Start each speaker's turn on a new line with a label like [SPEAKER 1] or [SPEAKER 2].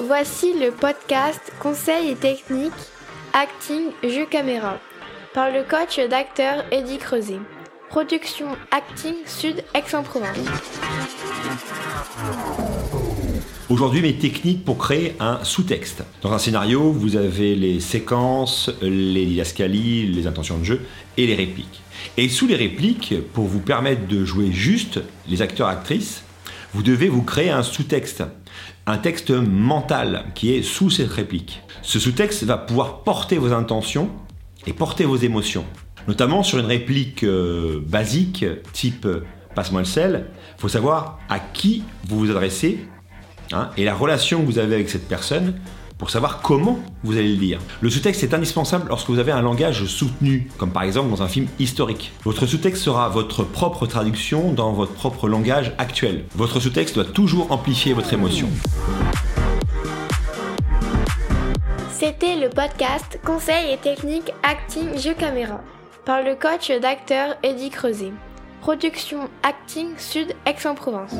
[SPEAKER 1] Voici le podcast Conseils et techniques Acting Jeu Caméra par le coach d'acteur Eddie Creuset. Production Acting Sud Aix-en-Provence.
[SPEAKER 2] Aujourd'hui, mes techniques pour créer un sous-texte. Dans un scénario, vous avez les séquences, les didascalies, les intentions de jeu et les répliques. Et sous les répliques, pour vous permettre de jouer juste les acteurs-actrices, vous devez vous créer un sous-texte, un texte mental qui est sous cette réplique. Ce sous-texte va pouvoir porter vos intentions et porter vos émotions. Notamment sur une réplique euh, basique, type euh, passe-moi le sel, il faut savoir à qui vous vous adressez hein, et la relation que vous avez avec cette personne pour savoir comment vous allez le dire. Le sous-texte est indispensable lorsque vous avez un langage soutenu, comme par exemple dans un film historique. Votre sous-texte sera votre propre traduction dans votre propre langage actuel. Votre sous-texte doit toujours amplifier votre émotion.
[SPEAKER 1] C'était le podcast Conseils et techniques Acting Jeu Caméra par le coach d'acteur Eddie Creuset. Production Acting Sud Aix-en-Provence.